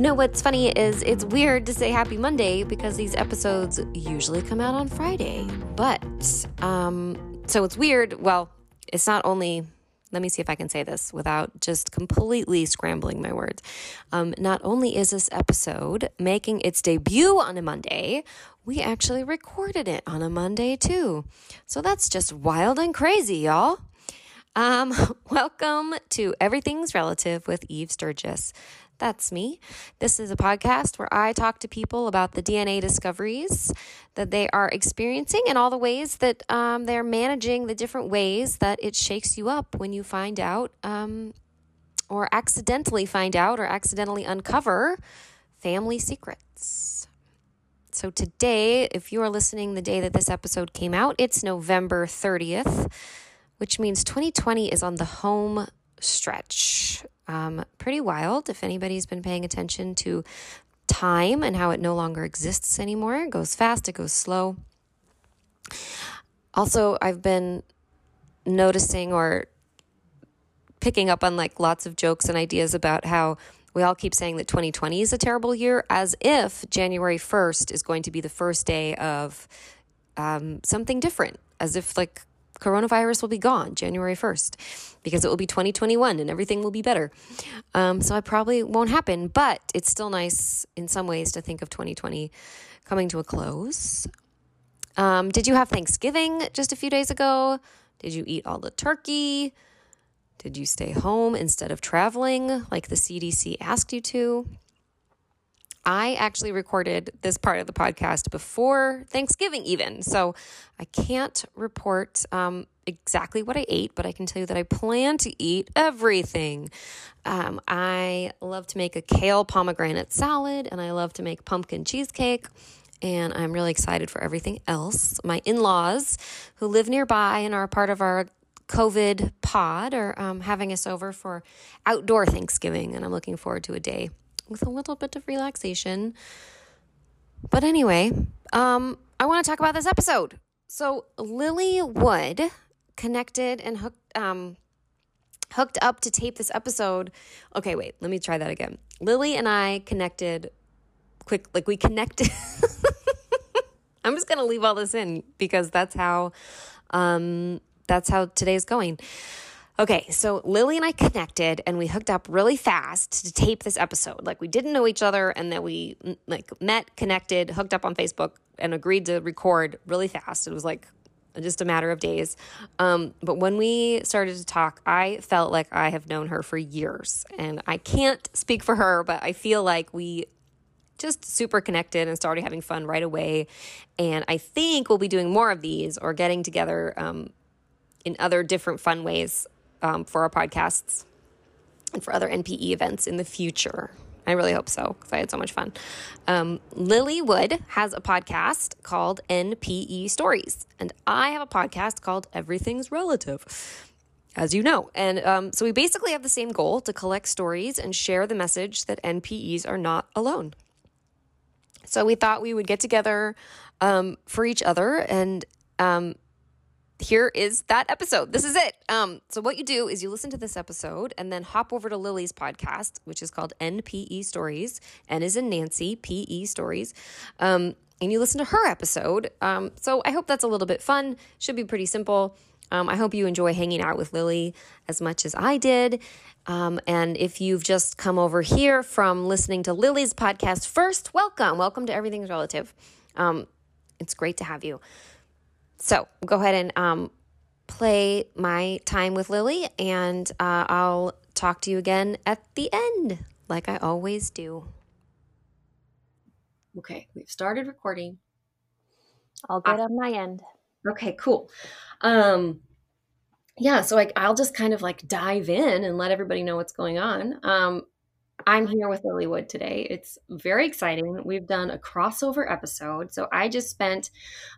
You know what's funny is it's weird to say happy Monday because these episodes usually come out on Friday. But, um, so it's weird. Well, it's not only let me see if I can say this without just completely scrambling my words. Um, not only is this episode making its debut on a Monday, we actually recorded it on a Monday too. So that's just wild and crazy, y'all. Um, welcome to Everything's Relative with Eve Sturgis. That's me. This is a podcast where I talk to people about the DNA discoveries that they are experiencing and all the ways that um, they're managing the different ways that it shakes you up when you find out um, or accidentally find out or accidentally uncover family secrets. So, today, if you are listening the day that this episode came out, it's November 30th, which means 2020 is on the home stretch. Um, pretty wild if anybody's been paying attention to time and how it no longer exists anymore. It goes fast, it goes slow. Also, I've been noticing or picking up on like lots of jokes and ideas about how we all keep saying that 2020 is a terrible year as if January 1st is going to be the first day of um, something different, as if like coronavirus will be gone January 1st because it will be 2021 and everything will be better. Um, so it probably won't happen, but it's still nice in some ways to think of 2020 coming to a close. Um, did you have Thanksgiving just a few days ago? Did you eat all the turkey? Did you stay home instead of traveling like the CDC asked you to? I actually recorded this part of the podcast before Thanksgiving, even. So I can't report um, exactly what I ate, but I can tell you that I plan to eat everything. Um, I love to make a kale pomegranate salad, and I love to make pumpkin cheesecake. And I'm really excited for everything else. My in laws, who live nearby and are part of our COVID pod, are um, having us over for outdoor Thanksgiving, and I'm looking forward to a day with a little bit of relaxation. But anyway, um, I want to talk about this episode. So Lily Wood connected and hooked um, hooked up to tape this episode. Okay, wait, let me try that again. Lily and I connected quick like we connected I'm just to leave all this in because that's how um that's how today's going. Okay, so Lily and I connected and we hooked up really fast to tape this episode. Like we didn't know each other and then we like met, connected, hooked up on Facebook and agreed to record really fast. It was like just a matter of days. Um, but when we started to talk, I felt like I have known her for years. And I can't speak for her, but I feel like we just super connected and started having fun right away. And I think we'll be doing more of these or getting together um, in other different fun ways um, for our podcasts and for other NPE events in the future. I really hope so because I had so much fun. Um, Lily Wood has a podcast called NPE Stories, and I have a podcast called Everything's Relative, as you know. And um, so we basically have the same goal to collect stories and share the message that NPEs are not alone. So we thought we would get together um, for each other and um, here is that episode. This is it. Um, so what you do is you listen to this episode and then hop over to Lily's podcast, which is called NPE Stories. N is in Nancy, PE Stories. Um, and you listen to her episode. Um, so I hope that's a little bit fun. Should be pretty simple. Um, I hope you enjoy hanging out with Lily as much as I did. Um, and if you've just come over here from listening to Lily's podcast first, welcome. Welcome to Everything's Relative. Um, it's great to have you. So go ahead and um, play my time with Lily, and uh, I'll talk to you again at the end, like I always do. Okay, we've started recording. All good uh, on my end. Okay, cool. Um, yeah, so like I'll just kind of like dive in and let everybody know what's going on. Um, I'm here with Lily Wood today. It's very exciting. We've done a crossover episode. So I just spent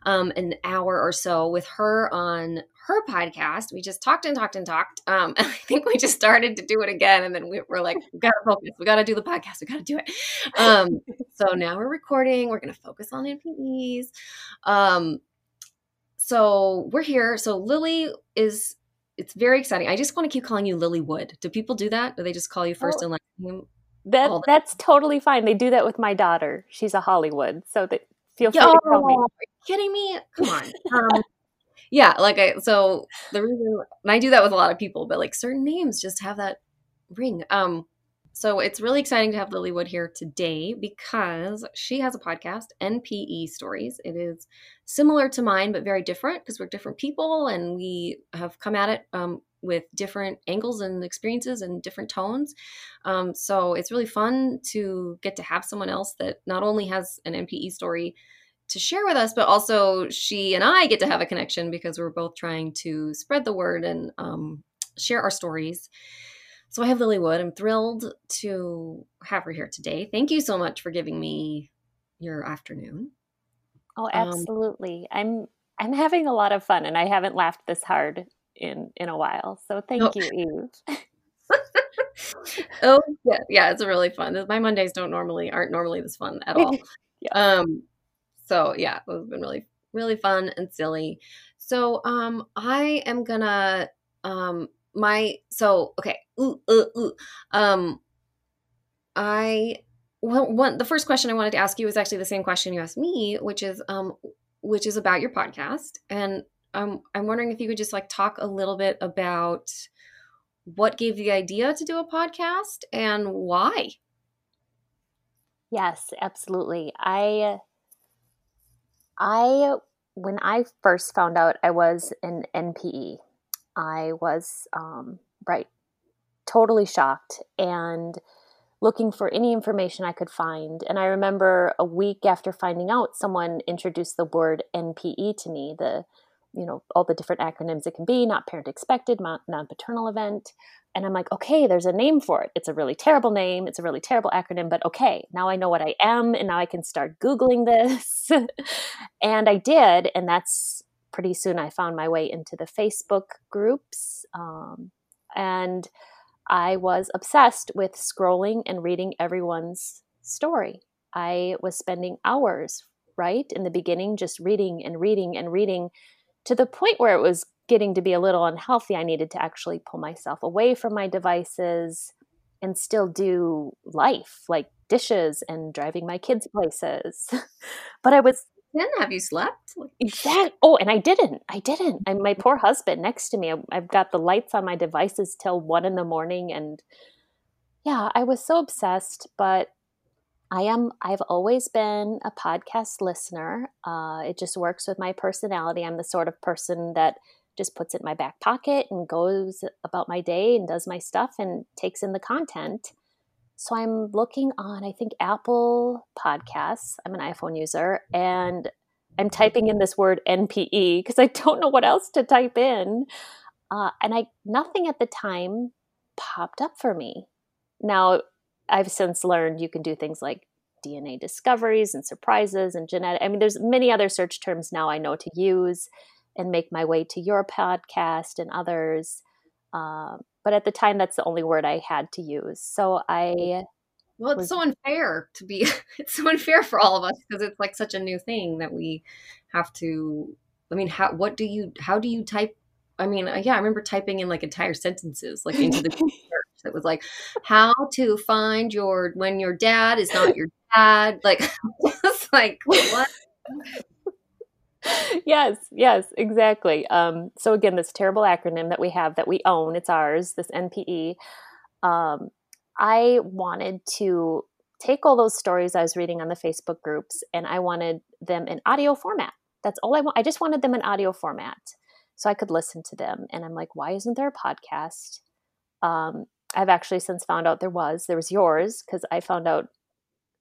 um, an hour or so with her on her podcast. We just talked and talked and talked. Um, and I think we just started to do it again. And then we were like, we got to focus. We got to do the podcast. We got to do it. Um, so now we're recording. We're going to focus on NPEs. Um, so we're here. So Lily is it's very exciting. I just want to keep calling you Lily Wood. Do people do that? Do they just call you first oh, and last name? that that's totally fine. They do that with my daughter. She's a Hollywood, so that feel free to tell me. Are you kidding me? Come on. Um, yeah, like I so the reason and I do that with a lot of people, but like certain names just have that ring. Um, so it's really exciting to have Lily Wood here today because she has a podcast, NPE Stories. It is similar to mine, but very different because we're different people and we have come at it um, with different angles and experiences and different tones. Um, so it's really fun to get to have someone else that not only has an NPE story to share with us, but also she and I get to have a connection because we're both trying to spread the word and um, share our stories. So I have Lily Wood. I'm thrilled to have her here today. Thank you so much for giving me your afternoon. Oh, um, absolutely. Um, I'm I'm having a lot of fun and I haven't laughed this hard in in a while. So thank oh. you, Eve. oh yeah, yeah, it's really fun. My Mondays don't normally aren't normally this fun at all. yeah. Um so yeah, it's been really really fun and silly. So um I am gonna um my so okay ooh, ooh, ooh. um i well one the first question i wanted to ask you is actually the same question you asked me which is um which is about your podcast and um i'm wondering if you could just like talk a little bit about what gave the idea to do a podcast and why yes absolutely i i when i first found out i was an npe I was um, right, totally shocked and looking for any information I could find. And I remember a week after finding out, someone introduced the word NPE to me. The you know all the different acronyms it can be not parent expected non-paternal event and i'm like okay there's a name for it it's a really terrible name it's a really terrible acronym but okay now i know what i am and now i can start googling this and i did and that's pretty soon I found my way into the Facebook groups. Um, and I was obsessed with scrolling and reading everyone's story. I was spending hours, right, in the beginning, just reading and reading and reading to the point where it was getting to be a little unhealthy. I needed to actually pull myself away from my devices and still do life like dishes and driving my kids places. but I was then have you slept? Exactly. Oh, and I didn't. I didn't. I, my poor husband next to me. I, I've got the lights on my devices till one in the morning, and yeah, I was so obsessed. But I am. I've always been a podcast listener. Uh, it just works with my personality. I'm the sort of person that just puts it in my back pocket and goes about my day and does my stuff and takes in the content. So I'm looking on, I think, Apple Podcasts. I'm an iPhone user, and I'm typing in this word NPE because I don't know what else to type in. Uh, and I nothing at the time popped up for me. Now I've since learned you can do things like DNA discoveries and surprises and genetic. I mean, there's many other search terms now I know to use and make my way to your podcast and others. Um, but at the time that's the only word i had to use. So i well it's was, so unfair to be it's so unfair for all of us because it's like such a new thing that we have to i mean how what do you how do you type i mean uh, yeah i remember typing in like entire sentences like into the search that was like how to find your when your dad is not your dad like it's like what yes, yes, exactly. Um, so again, this terrible acronym that we have that we own, it's ours, this NPE. Um, I wanted to take all those stories I was reading on the Facebook groups and I wanted them in audio format. That's all I want. I just wanted them in audio format so I could listen to them. And I'm like, why isn't there a podcast? Um, I've actually since found out there was. There was yours because I found out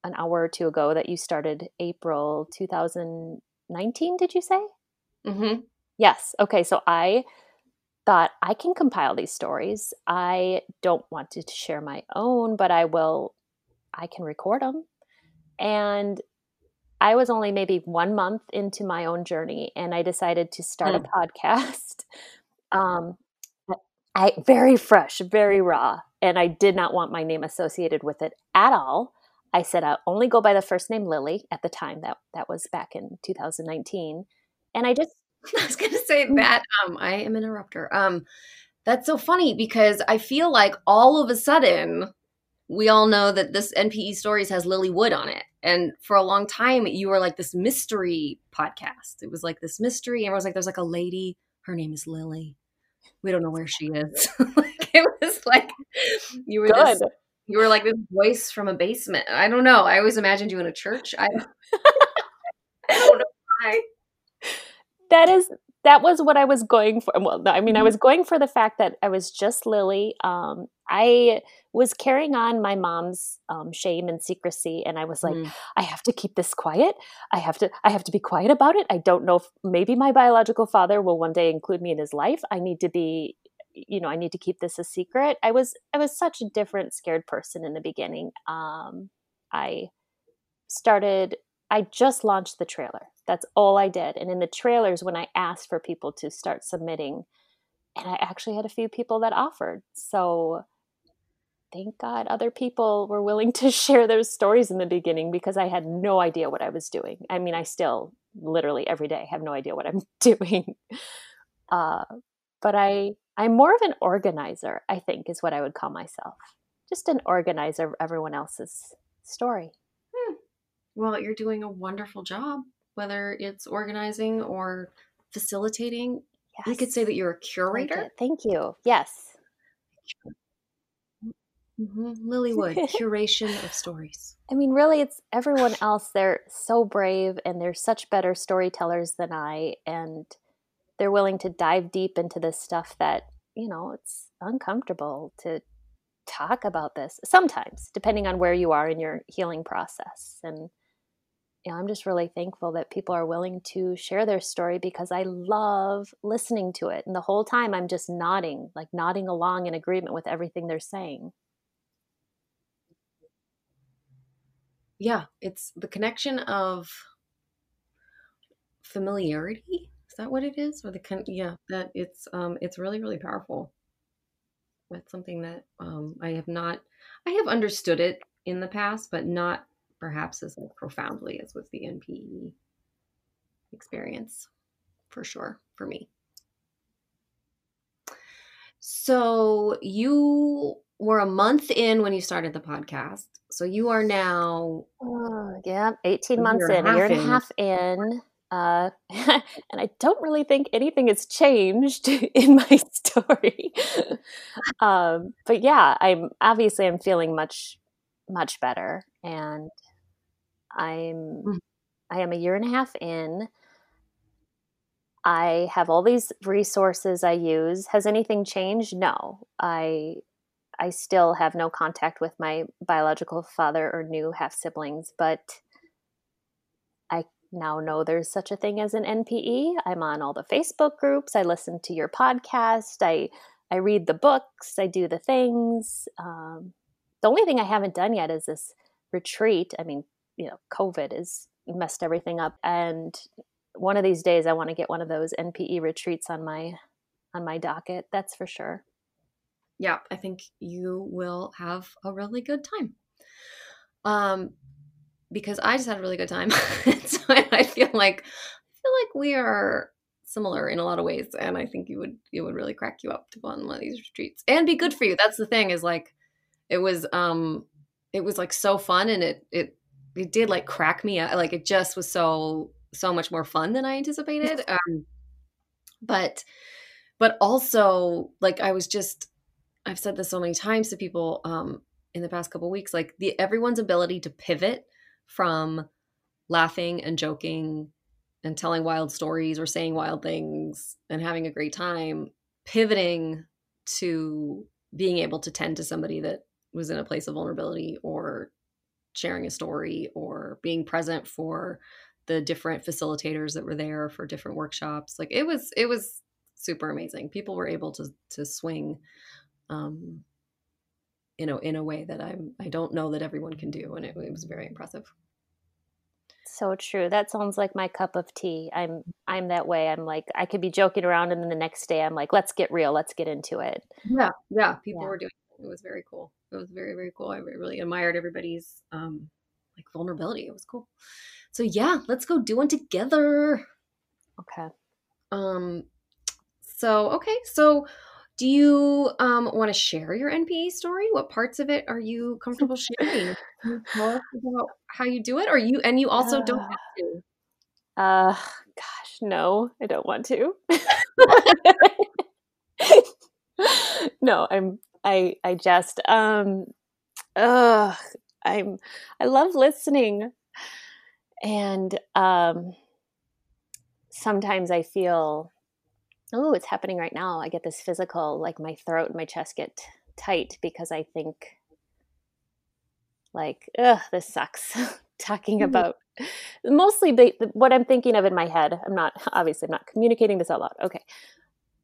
an hour or two ago that you started April 2000- 19, did you say? Mm-hmm. Yes. Okay. So I thought I can compile these stories. I don't want to share my own, but I will, I can record them. And I was only maybe one month into my own journey and I decided to start mm. a podcast. Um, I very fresh, very raw, and I did not want my name associated with it at all. I said I only go by the first name Lily at the time that that was back in 2019, and I just I was going to say that um, I am an interrupter. Um, that's so funny because I feel like all of a sudden we all know that this NPE Stories has Lily Wood on it. And for a long time, you were like this mystery podcast. It was like this mystery. Everyone's like, there's like a lady. Her name is Lily. We don't know where she is. like, it was like you were Good. this, you were like this voice from a basement. I don't know. I always imagined you in a church. I, I don't know why. That is that was what I was going for. Well, I mean, I mm-hmm. was going for the fact that I was just Lily. Um, I was carrying on my mom's um, shame and secrecy, and I was like, mm. I have to keep this quiet. I have to. I have to be quiet about it. I don't know if maybe my biological father will one day include me in his life. I need to be. You know, I need to keep this a secret. I was. I was such a different, scared person in the beginning. Um, I started. I just launched the trailer that's all I did. And in the trailers, when I asked for people to start submitting, and I actually had a few people that offered. So thank God other people were willing to share their stories in the beginning because I had no idea what I was doing. I mean, I still literally every day have no idea what I'm doing. Uh, but I, I'm more of an organizer, I think, is what I would call myself. Just an organizer of everyone else's story. Hmm. Well, you're doing a wonderful job whether it's organizing or facilitating. Yes. You could say that you're a curator. Thank you. Yes. Mm-hmm. Lily Wood, curation of stories. I mean, really, it's everyone else. They're so brave and they're such better storytellers than I. And they're willing to dive deep into this stuff that, you know, it's uncomfortable to talk about this sometimes, depending on where you are in your healing process. And you know, I'm just really thankful that people are willing to share their story because I love listening to it. And the whole time I'm just nodding, like nodding along in agreement with everything they're saying. Yeah, it's the connection of familiarity. Is that what it is? Or the con- yeah, that it's um it's really really powerful. That's something that um I have not I have understood it in the past, but not perhaps as like profoundly as with the NPE experience, for sure, for me. So you were a month in when you started the podcast. So you are now, uh, yeah, eighteen months in, a year and a half in. Uh, and I don't really think anything has changed in my story. um, but yeah, I'm obviously I'm feeling much, much better, and I'm mm. I am a year and a half in. I have all these resources I use. Has anything changed? No. I I still have no contact with my biological father or new half siblings, but now know there's such a thing as an NPE. I'm on all the Facebook groups. I listen to your podcast. I I read the books. I do the things. Um, the only thing I haven't done yet is this retreat. I mean, you know, COVID has messed everything up. And one of these days, I want to get one of those NPE retreats on my on my docket. That's for sure. Yeah, I think you will have a really good time. Um, because I just had a really good time, so I feel like I feel like we are similar in a lot of ways, and I think you would it would really crack you up to go on one of these retreats and be good for you. That's the thing is like it was um it was like so fun and it it it did like crack me up. Like it just was so so much more fun than I anticipated. Um, but but also like I was just I've said this so many times to people um, in the past couple weeks. Like the everyone's ability to pivot from laughing and joking and telling wild stories or saying wild things and having a great time, pivoting to being able to tend to somebody that was in a place of vulnerability or sharing a story or being present for the different facilitators that were there for different workshops. Like it was it was super amazing. People were able to to swing um you know in a way that i'm i don't know that everyone can do and it, it was very impressive. So true. That sounds like my cup of tea. I'm i'm that way. I'm like i could be joking around and then the next day i'm like let's get real. Let's get into it. Yeah yeah people yeah. were doing it. Was very cool. It was very very cool. I really admired everybody's um like vulnerability. It was cool. So yeah let's go do one together. Okay. Um so okay. So do you um, want to share your NPE story? What parts of it are you comfortable sharing? Tell us about how you do it, or you and you also uh, don't have to. Uh, gosh, no, I don't want to. no, I'm. I I just um. Ugh, I'm. I love listening, and um. Sometimes I feel oh, it's happening right now. I get this physical, like my throat and my chest get tight because I think, like, ugh, this sucks. Talking mm-hmm. about mostly the, what I'm thinking of in my head. I'm not, obviously, I'm not communicating this out loud. Okay.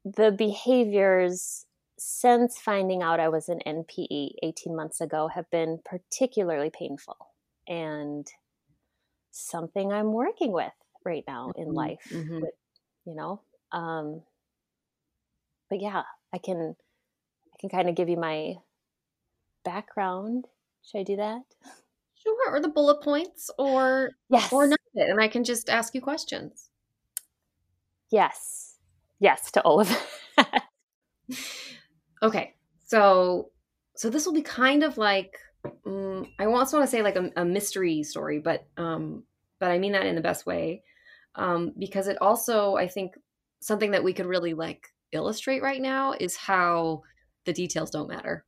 The behaviors since finding out I was an NPE 18 months ago have been particularly painful and something I'm working with right now in mm-hmm. life. Mm-hmm. You know, um, but yeah, I can I can kind of give you my background. Should I do that? Sure, or the bullet points, or yes, or not, and I can just ask you questions. Yes, yes to all of that. okay, so so this will be kind of like um, I also want to say like a, a, mystery story, but um, but I mean that in the best way, um, because it also I think something that we could really like illustrate right now is how the details don't matter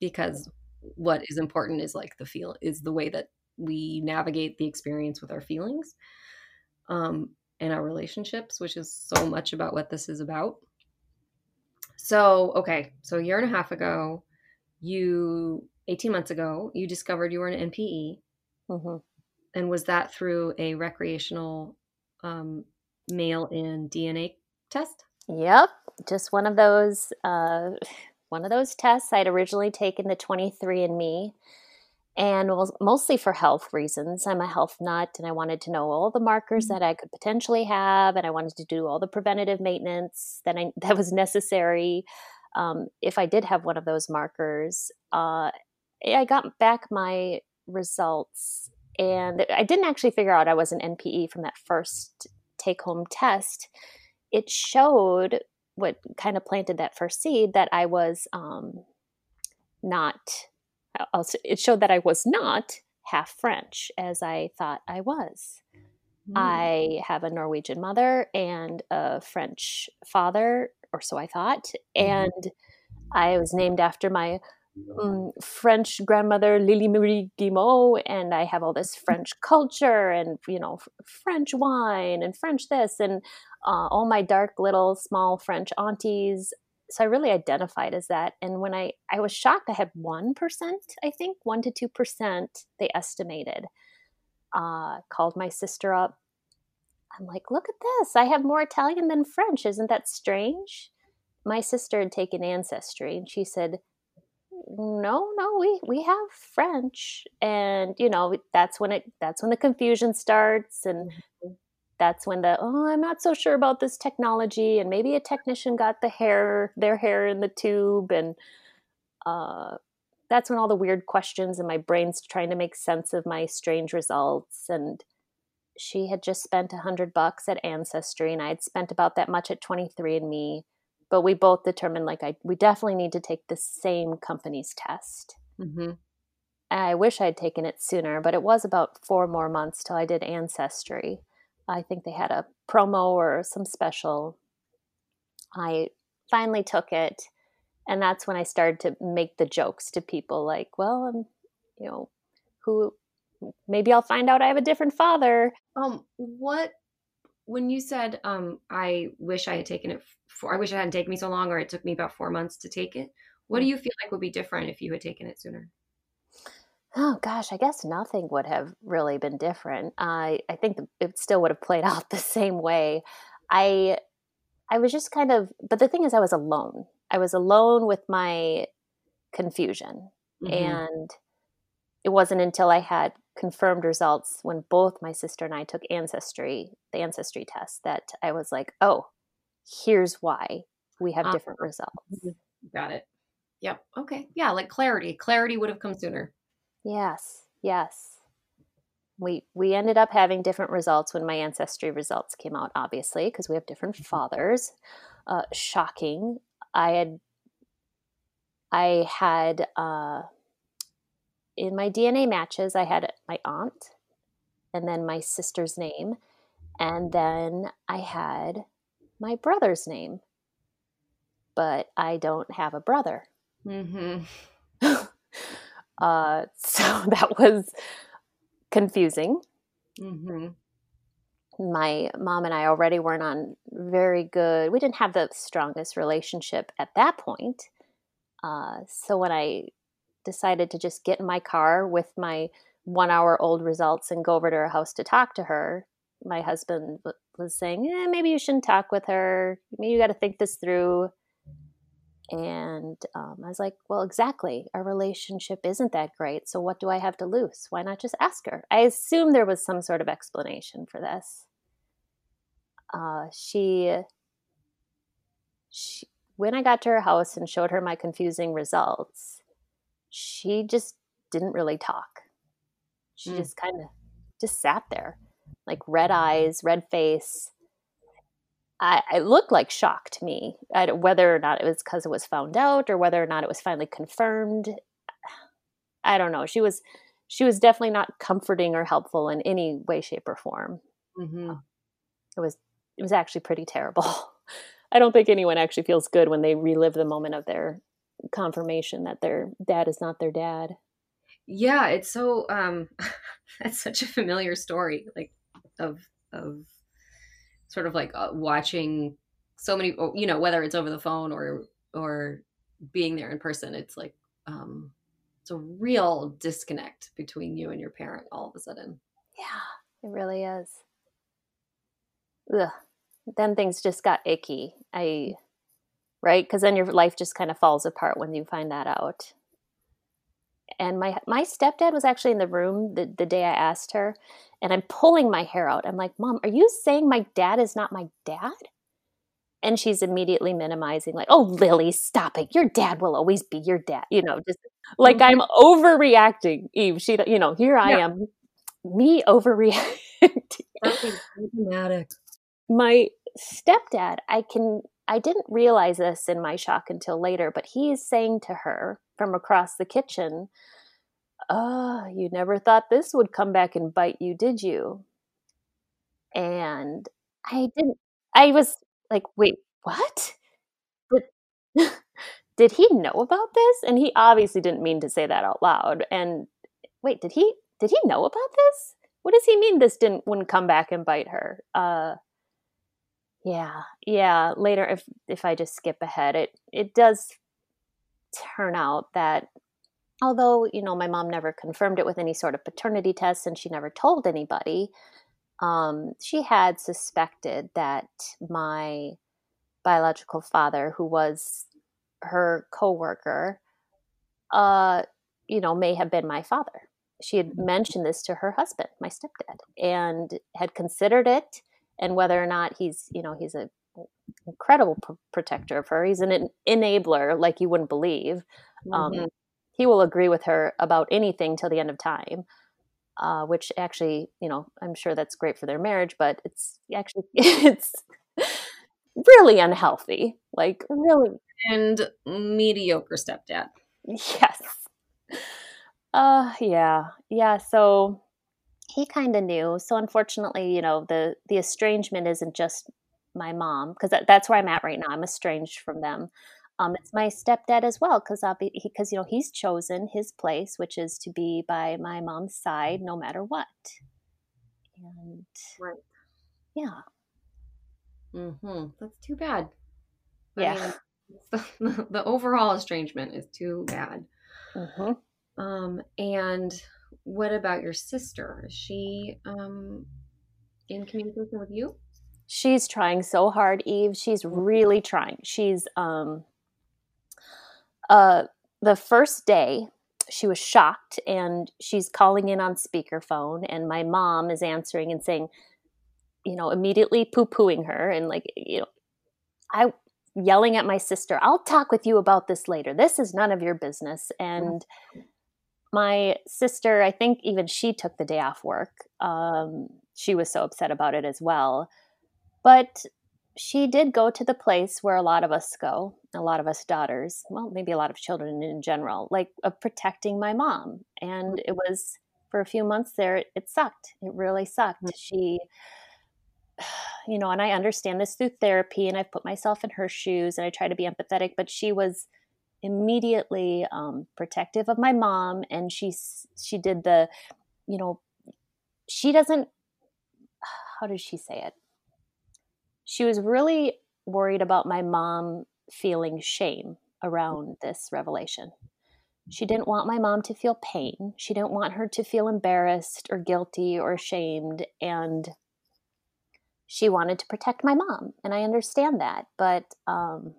because what is important is like the feel is the way that we navigate the experience with our feelings um, and our relationships which is so much about what this is about so okay so a year and a half ago you 18 months ago you discovered you were an npe mm-hmm. and was that through a recreational um, mail in dna test Yep, just one of those uh, one of those tests. I'd originally taken the 23andMe, and was mostly for health reasons. I'm a health nut, and I wanted to know all the markers mm-hmm. that I could potentially have, and I wanted to do all the preventative maintenance that I that was necessary um, if I did have one of those markers. Uh, I got back my results, and I didn't actually figure out I was an NPE from that first take home test it showed what kind of planted that first seed that I was um, not. Also, it showed that I was not half French as I thought I was. Mm. I have a Norwegian mother and a French father, or so I thought, mm. and I was named after my um, French grandmother Lily Marie Guillemot, and I have all this French culture and you know French wine and French this and uh, all my dark little small French aunties. So I really identified as that. And when I I was shocked, I had one percent, I think one to two percent. They estimated. Uh, called my sister up. I'm like, look at this! I have more Italian than French. Isn't that strange? My sister had taken ancestry, and she said no no we we have french and you know that's when it that's when the confusion starts and mm-hmm. That's when the oh i'm not so sure about this technology and maybe a technician got the hair their hair in the tube and uh, that's when all the weird questions and my brain's trying to make sense of my strange results and she had just spent a hundred bucks at ancestry and i had spent about that much at 23andme but we both determined like I we definitely need to take the same company's test. Mm-hmm. I wish I'd taken it sooner, but it was about four more months till I did Ancestry. I think they had a promo or some special. I finally took it, and that's when I started to make the jokes to people like, well, I'm, you know, who maybe I'll find out I have a different father. Um, what when you said um, I wish I had taken it for I wish it hadn't taken me so long or it took me about four months to take it. What do mm. you feel like would be different if you had taken it sooner? Oh gosh, I guess nothing would have really been different. I I think it still would have played out the same way. I I was just kind of but the thing is I was alone. I was alone with my confusion. Mm-hmm. And it wasn't until I had confirmed results when both my sister and I took ancestry, the ancestry test, that I was like, oh, here's why we have uh, different results. Got it. Yep. Okay. Yeah, like clarity. Clarity would have come sooner. Yes. Yes. We we ended up having different results when my ancestry results came out, obviously, because we have different mm-hmm. fathers. Uh, shocking. I had I had uh, in my DNA matches, I had my aunt and then my sister's name, and then I had my brother's name. But I don't have a brother. Mm-hmm. uh, so that was confusing. Mm-hmm. My mom and I already weren't on very good. We didn't have the strongest relationship at that point. Uh, so when I decided to just get in my car with my one hour old results and go over to her house to talk to her, my husband was saying, eh, maybe you shouldn't talk with her. Maybe you got to think this through. And um, I was like, well, exactly. Our relationship isn't that great. So what do I have to lose? Why not just ask her? I assume there was some sort of explanation for this. Uh, she, she, when I got to her house and showed her my confusing results, she just didn't really talk. She mm. just kind of just sat there, like red eyes, red face. I, it looked like shock to me, I, whether or not it was because it was found out or whether or not it was finally confirmed. I don't know. She was she was definitely not comforting or helpful in any way, shape, or form. Mm-hmm. It was it was actually pretty terrible. I don't think anyone actually feels good when they relive the moment of their confirmation that their dad is not their dad. Yeah, it's so um that's such a familiar story like of of sort of like uh, watching so many oh, you know whether it's over the phone or or being there in person it's like um it's a real disconnect between you and your parent all of a sudden. Yeah it really is. Ugh. then things just got icky. I right? Because then your life just kind of falls apart when you find that out and my my stepdad was actually in the room the, the day i asked her and I'm pulling my hair out. I'm like, Mom, are you saying my dad is not my dad? And she's immediately minimizing, like, oh, Lily, stop it. Your dad will always be your dad. You know, just like mm-hmm. I'm overreacting, Eve. She, you know, here I yeah. am, me overreacting. dramatic. My stepdad, I can, I didn't realize this in my shock until later, but he's saying to her from across the kitchen, oh, you never thought this would come back and bite you, did you? And I didn't, I was like, wait, what? Did, did he know about this? And he obviously didn't mean to say that out loud. And wait, did he, did he know about this? What does he mean this didn't, wouldn't come back and bite her? Uh, yeah, yeah. Later, if if I just skip ahead, it it does turn out that although you know my mom never confirmed it with any sort of paternity tests and she never told anybody um, she had suspected that my biological father who was her coworker uh, you know may have been my father she had mm-hmm. mentioned this to her husband my stepdad and had considered it and whether or not he's you know he's a incredible pr- protector of her he's an enabler like you wouldn't believe um, mm-hmm. um, he will agree with her about anything till the end of time. Uh, which actually, you know, I'm sure that's great for their marriage, but it's actually it's really unhealthy. Like really and mediocre stepdad. Yes. Uh yeah. Yeah, so he kind of knew. So unfortunately, you know, the the estrangement isn't just my mom because that, that's where I'm at right now. I'm estranged from them. Um, it's my stepdad as well because because you know he's chosen his place, which is to be by my mom's side no matter what. And right, yeah. Hmm. That's too bad. Yeah. I mean, the, the, overall estrangement is too bad. Mm-hmm. Um. And what about your sister? Is she um in communication with you? She's trying so hard, Eve. She's really trying. She's um uh, the first day, she was shocked and she's calling in on speakerphone, and my mom is answering and saying, you know, immediately poo pooing her and like, you know, I yelling at my sister, I'll talk with you about this later. This is none of your business. And my sister, I think even she took the day off work. Um, she was so upset about it as well. But she did go to the place where a lot of us go, a lot of us daughters, well, maybe a lot of children in general, like of protecting my mom. And it was for a few months there, it, sucked. It really sucked. Mm-hmm. She, you know, and I understand this through therapy, and I've put myself in her shoes, and I try to be empathetic. But she was immediately um, protective of my mom, and she she did the, you know, she doesn't. How does she say it? She was really worried about my mom feeling shame around this revelation. She didn't want my mom to feel pain. She didn't want her to feel embarrassed or guilty or ashamed. And she wanted to protect my mom. And I understand that. But um,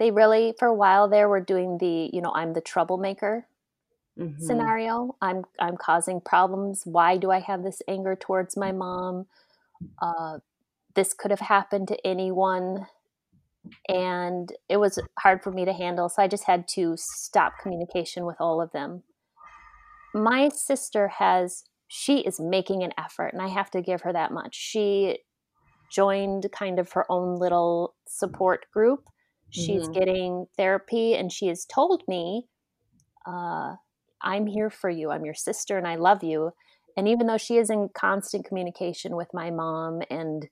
they really, for a while there, were doing the, you know, I'm the troublemaker mm-hmm. scenario. I'm, I'm causing problems. Why do I have this anger towards my mom? Uh, this could have happened to anyone and it was hard for me to handle. So I just had to stop communication with all of them. My sister has, she is making an effort, and I have to give her that much. She joined kind of her own little support group. She's mm-hmm. getting therapy, and she has told me, uh, I'm here for you. I'm your sister, and I love you. And even though she is in constant communication with my mom and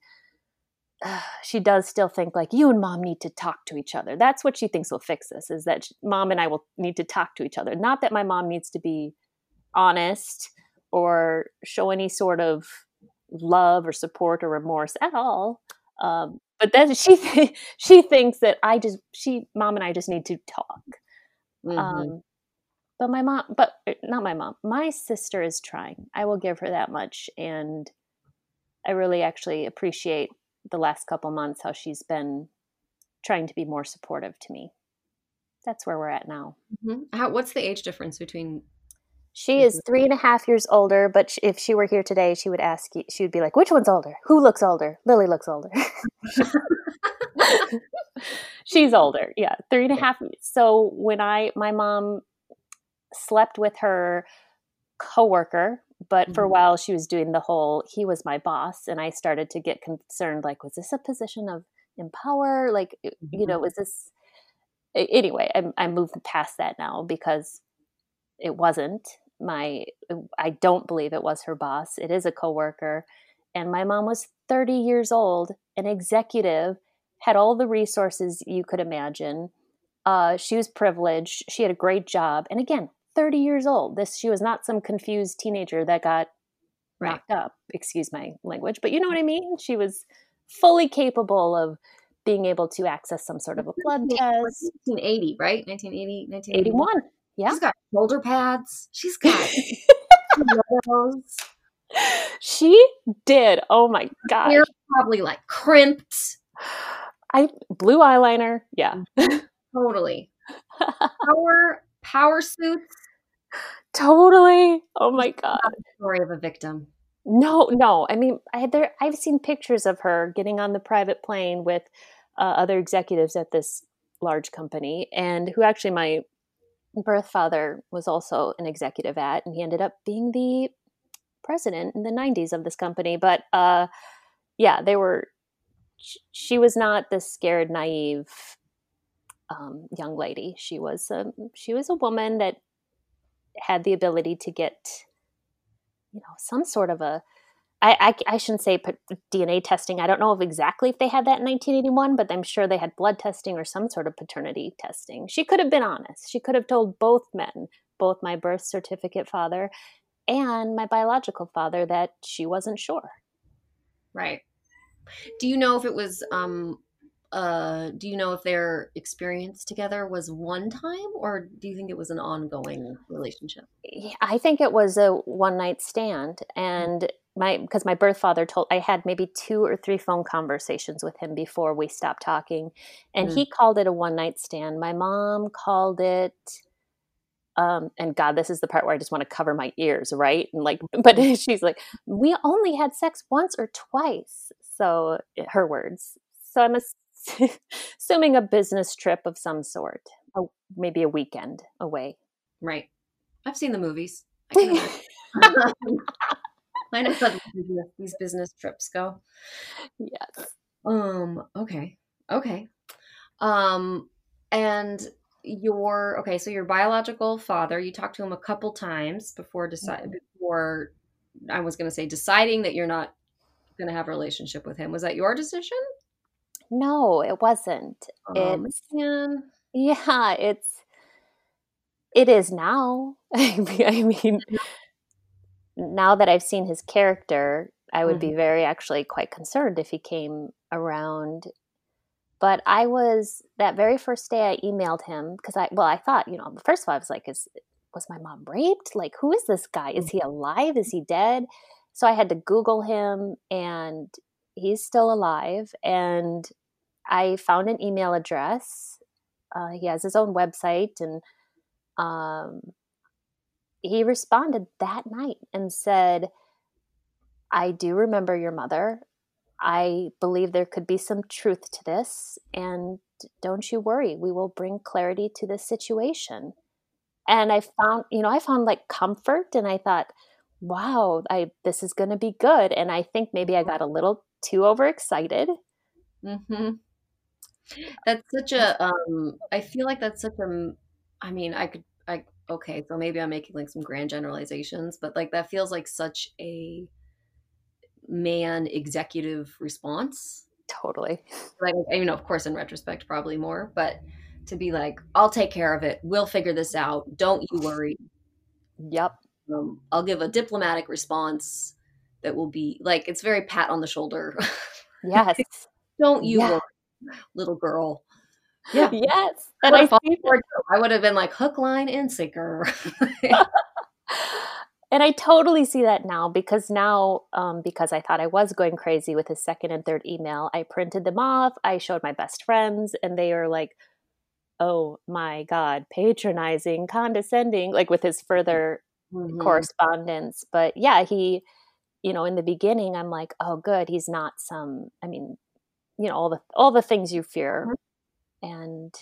she does still think like you and mom need to talk to each other. That's what she thinks will fix this is that mom and I will need to talk to each other. Not that my mom needs to be honest or show any sort of love or support or remorse at all. Um, but then she th- she thinks that I just she mom and I just need to talk. Mm-hmm. Um, but my mom, but uh, not my mom. My sister is trying. I will give her that much, and I really actually appreciate the last couple months how she's been trying to be more supportive to me. That's where we're at now. Mm-hmm. How, what's the age difference between? She is three and a half years older, but if she were here today, she would ask you. She would be like, "Which one's older? Who looks older? Lily looks older." She's older, yeah, three and a half. So when I, my mom slept with her coworker but mm-hmm. for a mm-hmm. while she was doing the whole he was my boss and i started to get concerned like was this a position of empower like mm-hmm. you know was this anyway I, I moved past that now because it wasn't my i don't believe it was her boss it is a coworker and my mom was 30 years old an executive had all the resources you could imagine uh, she was privileged she had a great job and again 30 years old. This she was not some confused teenager that got right. knocked up. Excuse my language, but you know what I mean? She was fully capable of being able to access some sort of a blood test. 1980, right? 1980, 1981. Yeah. She's got shoulder pads. She's got She did. Oh my god. Hair probably like crimped. I blue eyeliner. Yeah. Mm-hmm. totally. Power power suits Totally. Oh my god. story of a victim. No, no. I mean, I there. I've seen pictures of her getting on the private plane with uh, other executives at this large company, and who actually my birth father was also an executive at, and he ended up being the president in the '90s of this company. But uh, yeah, they were. She was not the scared, naive um, young lady. She was a she was a woman that had the ability to get, you know, some sort of a. I, I, I shouldn't say DNA testing. I don't know if exactly if they had that in 1981, but I'm sure they had blood testing or some sort of paternity testing. She could have been honest. She could have told both men, both my birth certificate father and my biological father, that she wasn't sure. Right. Do you know if it was um, uh, do you know if their experience together was one time or do you think it was an ongoing relationship? I think it was a one night stand. And my, because my birth father told, I had maybe two or three phone conversations with him before we stopped talking. And mm. he called it a one night stand. My mom called it, um, and God, this is the part where I just want to cover my ears, right? And like, but she's like, we only had sex once or twice. So her words. So I'm assuming a business trip of some sort, maybe a weekend away. Right. I've seen the movies. I, I know how these business trips go. Yes. Um, okay. Okay. Um, and your okay, so your biological father, you talked to him a couple times before decide Mhm. before I was going to say deciding that you're not going to have a relationship with him. Was that your decision? No, it wasn't. Um, It's man. yeah, it's it is now. I mean, now that I've seen his character, I would Mhm. be very actually quite concerned if he came around. But I was that very first day I emailed him because I well I thought you know first of all I was like is was my mom raped like who is this guy is he alive is he dead so I had to Google him and he's still alive and I found an email address uh, he has his own website and um, he responded that night and said I do remember your mother I believe there could be some truth to this, and don't you worry, we will bring clarity to this situation. And I found, you know, I found like comfort, and I thought, wow, I this is going to be good. And I think maybe I got a little too overexcited. Mm-hmm. That's such a um I feel like that's such a I mean, I could I okay, so maybe I'm making like some grand generalizations, but like that feels like such a man executive response. Totally. Like, you know, of course, in retrospect, probably more, but to be like, I'll take care of it. We'll figure this out. Don't you worry. Yep. Um, I'll give a diplomatic response that will be like, it's very pat on the shoulder. Yes. Don't you Yeah. little girl. Yeah. Yes. I And would I have fallen see for it, too. I would have been like hook, line, and sinker. and I totally see that now because now, um, because I thought I was going crazy with his second and third email, I printed them off. I showed my best friends, and they are like, "Oh my god, patronizing, condescending!" Like with his further Mhm. correspondence. But yeah, he, you know, in the beginning, I'm like, "Oh, good, he's not some." I mean, you know, all the all the things you fear, Mhm. and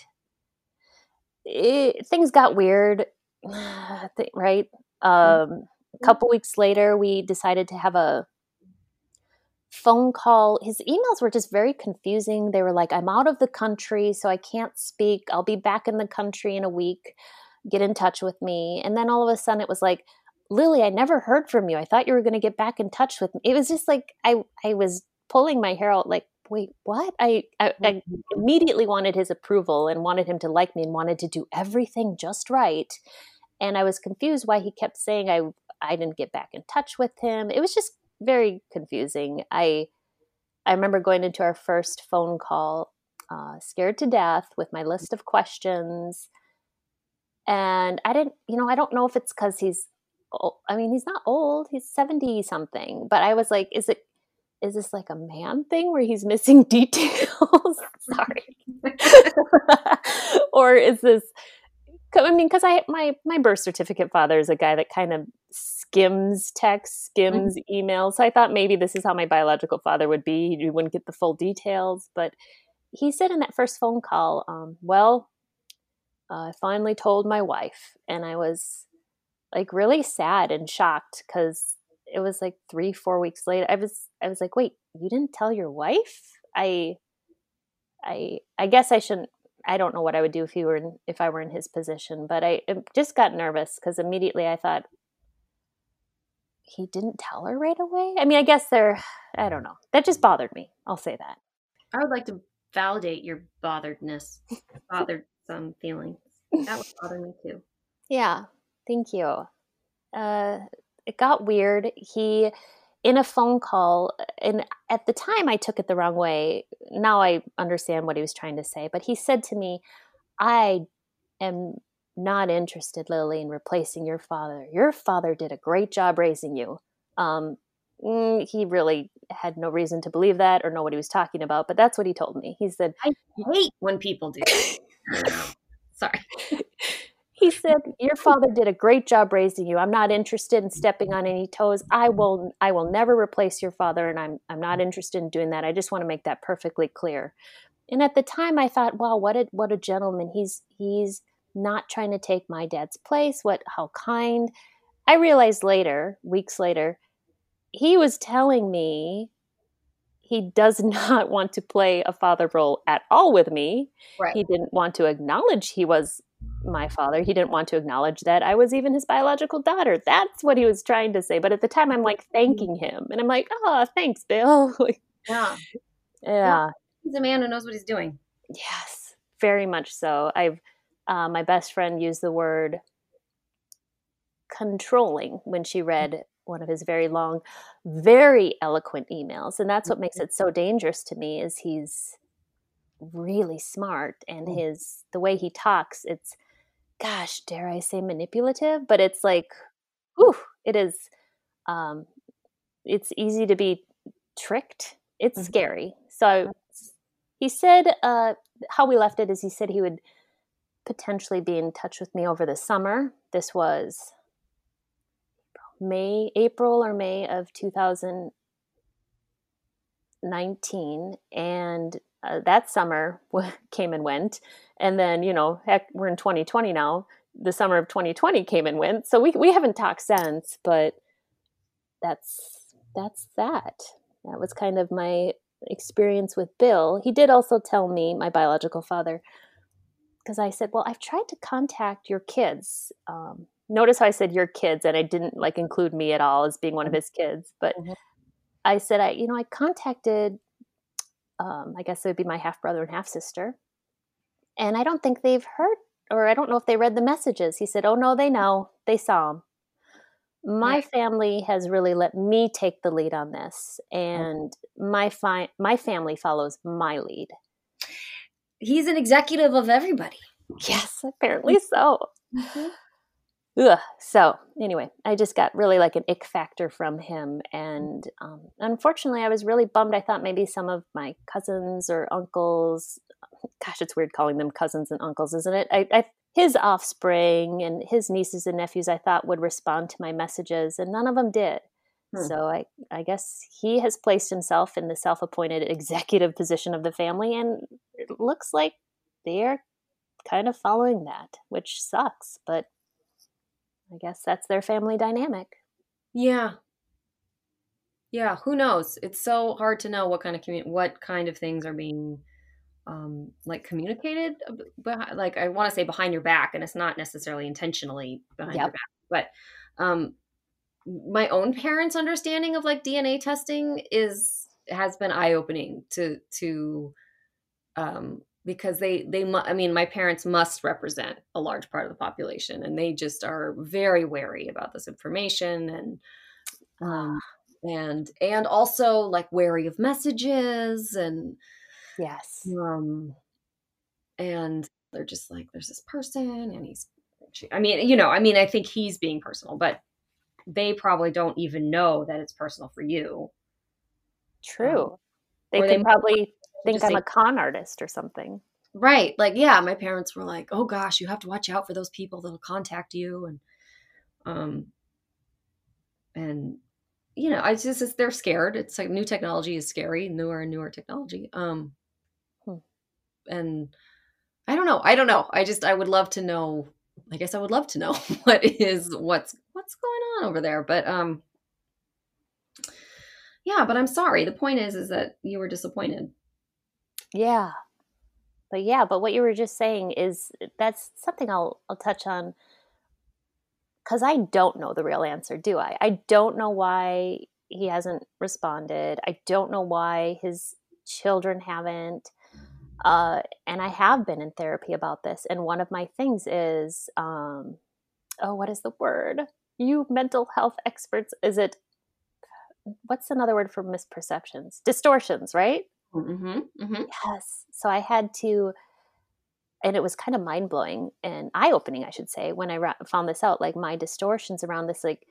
it, things got weird, right? Um, a couple weeks later, we decided to have a phone call. His emails were just very confusing. They were like, I'm out of the country, so I can't speak. I'll be back in the country in a week. Get in touch with me. And then all of a sudden, it was like, Lily, I never heard from you. I thought you were going to get back in touch with me. It was just like I, I was pulling my hair out, like, wait, what? I, I, I immediately wanted his approval and wanted him to like me and wanted to do everything just right. And I was confused why he kept saying I I didn't get back in touch with him. It was just very confusing. I I remember going into our first phone call, uh, scared to death with my list of questions, and I didn't, you know, I don't know if it's because he's, I mean, he's not old, he's seventy something, but I was like, is it, is this like a man thing where he's missing details? Sorry, or is this? I mean, because I my my birth certificate father is a guy that kind of skims text, skims emails. So I thought maybe this is how my biological father would be. He wouldn't get the full details, but he said in that first phone call, um, "Well, uh, I finally told my wife," and I was like really sad and shocked because it was like three, four weeks later. I was I was like, "Wait, you didn't tell your wife?" I I I guess I shouldn't. I don't know what I would do if he were in, if I were in his position, but I just got nervous because immediately I thought he didn't tell her right away. I mean, I guess there. I don't know. That just bothered me. I'll say that. I would like to validate your botheredness, bothered some feelings. That would bother me too. Yeah. Thank you. Uh, it got weird. He in a phone call and at the time i took it the wrong way now i understand what he was trying to say but he said to me i am not interested lily in replacing your father your father did a great job raising you um, mm, he really had no reason to believe that or know what he was talking about but that's what he told me he said I hate when people do. Sorry. He said your father did a great job raising you. I'm not interested in stepping on any toes. I will i will never replace your father and i'm i'm not interested in doing that. I just want to make that perfectly clear. And at the time i thought wow what a what a gentleman. He's he's not trying to take my dad's place. What how kind. I realized later weeks later he was telling me he does not want to play a father role at all with me. Right. He didn't want to acknowledge he was my father. He didn't want to acknowledge that I was even his biological daughter. That's what he was trying to say. But at the time, I'm like mm-hmm. thanking him, and I'm like, "Oh, thanks, Bill." Yeah. yeah. He's a man who knows what he's doing. Yes, very much so. I've uh, my best friend used the word controlling when she mm-hmm. read one of his very long, very eloquent emails, and that's what makes mm-hmm. it so dangerous to me. Is he's really smart and mm. his the way he talks it's gosh dare i say manipulative but it's like whew, it is um it's easy to be tricked. It's Mhm. scary. So he said uh how we left it is he said he would potentially be in touch with me over the summer. This was may april or may of 2019 and uh, that summer came and went. And then you know heck we're in 2020 now. The summer of 2020 came and went. So we, we haven't talked since but that's that's that. That was kind of my experience with bill. He did also tell me my biological father because i said well i've tried to contact your kids. Um, notice how i said your kids and i didn't like include me at all as being one of his kids but Mhm. i said i you know i contacted um, I guess it would be my half brother and half sister. And I don't think they've heard, or I don't know if they read the messages. He said, Oh, no, they know. They saw them. My family has really let me take the lead on this, and my fi- my family follows my lead. He's an executive of everybody. Yes, apparently so. Ugh. So anyway, I just got really like an ick factor from him, and um, unfortunately, I was really bummed. I thought maybe some of my cousins or uncles, gosh, it's weird calling them cousins and uncles, isn't it? I, I his offspring and his nieces and nephews, I thought would respond to my messages, and none of them did. Hmm. So I, I guess he has placed himself in the self-appointed executive position of the family, and it looks like they are kind of following that, which sucks, but I guess that's their family dynamic. Yeah. Yeah, who knows? It's so hard to know what kind of commu- what kind of things are being um like communicated like I want to say behind your back and it's not necessarily intentionally behind your back. But um my own parents' understanding of like DNA testing is has been eye-opening to to um because they they mu- I mean my parents must represent a large part of the population and they just are very wary about this information and um and and also like wary of messages and Yes. um and they're just like there's this person and he's I mean you know I mean I think he's being personal but they probably don't even know that it's personal for you True. They could they probably think I'm a con artist or something. Right. Like, yeah, my parents were like, "Oh gosh, you have to watch out for those people that'll contact you," and um, and you know, I just it's, they're scared. It's like new technology is scary, newer and newer technology. Um, Hmm. and I don't know. I don't know. I just I would love to know. I guess I would love to know what is what's what's going on over there. But um, yeah. But I'm sorry. The point is, is that you were disappointed. Yeah. But yeah, but what you were just saying is that's something I'll I'll touch on cuz I don't know the real answer, do I? I don't know why he hasn't responded. I don't know why his children haven't. Uh, and I have been in therapy about this. And one of my things is, um, oh, what is the word? You mental health experts, is it? What's another word for misperceptions? Distortions, right? Mm-hmm. Mm-hmm. Yes. So I had to, and it was kind of mind blowing and eye opening, I should say, when I ra- found this out. Like my distortions around this, like,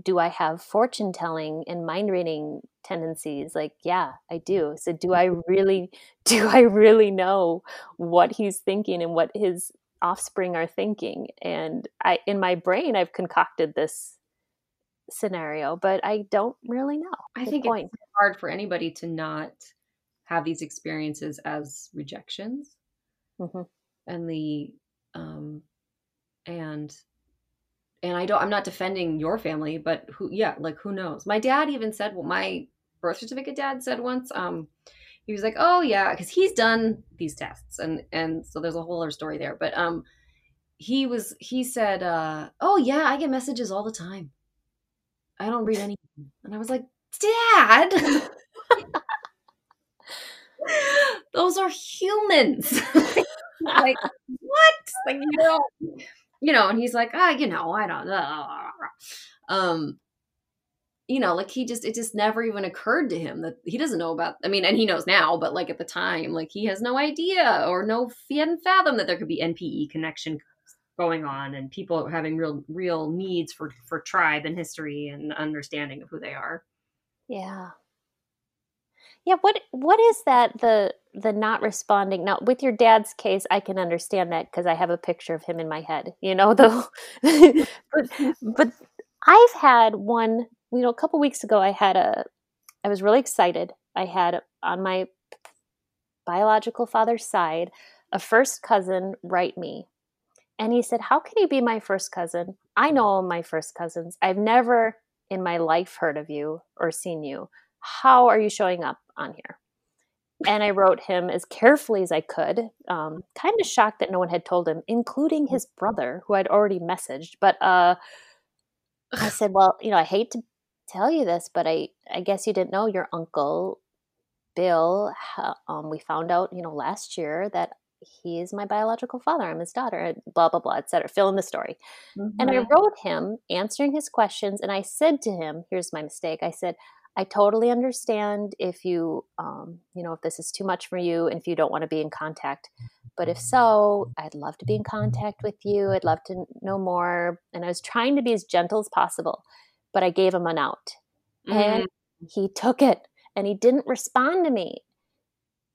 do I have fortune telling and mind reading tendencies? Like, yeah, I do. So do I really, do I really know what he's thinking and what his offspring are thinking? And I, in my brain, I've concocted this scenario, but I don't really know. I Good think point. it's hard for anybody to not have these experiences as rejections Mhm. and the um and and I don't I'm not defending your family but who yeah like who knows my dad even said well my birth certificate dad said once. Um, he was like, "Oh yeah," because he's done these tests, and and so there's a whole other story there. But um, he was he said, uh, "Oh yeah, I get messages all the time. I don't read any." And I was like, "Dad." Those are humans. like what? Like you know, you know, and he's like, ah, you know, I don't know. Um, you know, like he just it just never even occurred to him that he doesn't know about I mean, and he knows now, but like at the time, like he has no idea or no he hadn't fathomed that there could be NPE connection going on and people having real real needs for for tribe and history and understanding of who they are. Yeah. Yeah, what what is that the the not responding? Now, with your dad's case, I can understand that because I have a picture of him in my head, you know, though. but but I've had one, you know, a couple weeks ago I had a I was really excited. I had on my biological father's side a first cousin write me. And he said, "How can you be my first cousin? I know all my first cousins. I've never in my life heard of you or seen you. How are you showing up on here? And I wrote him as carefully as I could, um, kind of shocked that no one had told him, including his brother, who I'd already messaged. But uh, I said, Well, you know, I hate to tell you this, but I, I guess you didn't know your uncle, Bill. Um, we found out, you know, last year that he is my biological father. I'm his daughter, blah, blah, blah, etc. Fill in the story. Mm-hmm. And I mm-hmm. wrote him answering his questions. And I said to him, Here's my mistake. I said, I totally understand if you, um, you know, if this is too much for you and if you don't want to be in contact. But if so, I'd love to be in contact with you. I'd love to know more. And I was trying to be as gentle as possible, but I gave him an out. Mm. And he took it and he didn't respond to me.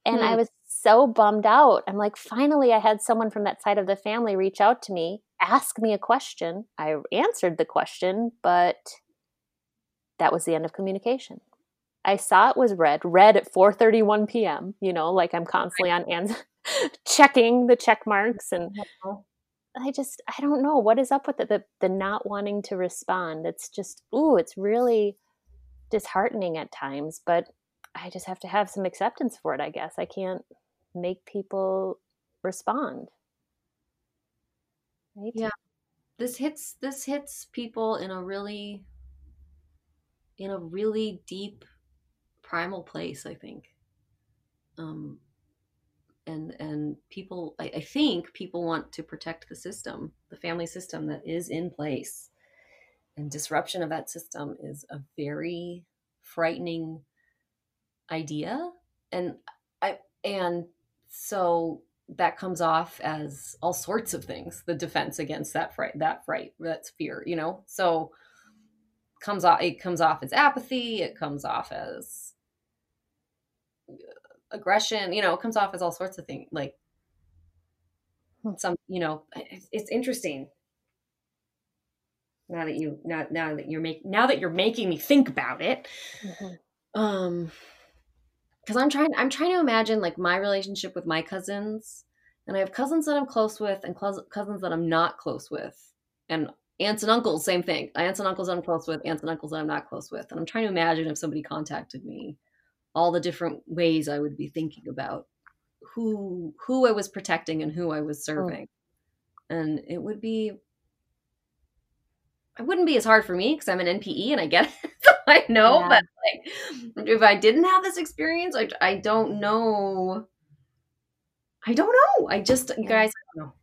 And mm. I was so bummed out. I'm like, finally, I had someone from that side of the family reach out to me, ask me a question. I answered the question, but that was the end of communication. I saw it was red, red at 4:31 p.m. You know, like I'm constantly on and checking the check marks, and mm-hmm. I just I don't know what is up with it. The the not wanting to respond. It's just ooh, it's really disheartening at times. But I just have to have some acceptance for it. I guess I can't make people respond. Right? Yeah, this hits this hits people in a really in a really deep primal place i think um and and people I, I, think people want to protect the system the family system that is in place and disruption of that system is a very frightening idea and i and so that comes off as all sorts of things the defense against that fright that fright that's fear you know so comes off it comes off as apathy it comes off as aggression you know it comes off as all sorts of things like hmm. some you know it's, it's interesting now that you now, now that you're making now that you're making me think about it mm-hmm. um because i'm trying i'm trying to imagine like my relationship with my cousins and i have cousins that i'm close with and cousins that i'm not close with and aunts and uncles, same thing. Aunts and uncles that I'm close with, aunts and uncles that I'm not close with. And I'm trying to imagine if somebody contacted me, all the different ways I would be thinking about who who I was protecting and who I was hmm. serving. Oh. And it would be it wouldn't be as hard for me because I'm an NPE and I get it. I know, yeah. but like if I didn't have this experience, I, I don't know. I don't know. I just, you guys, I don't know.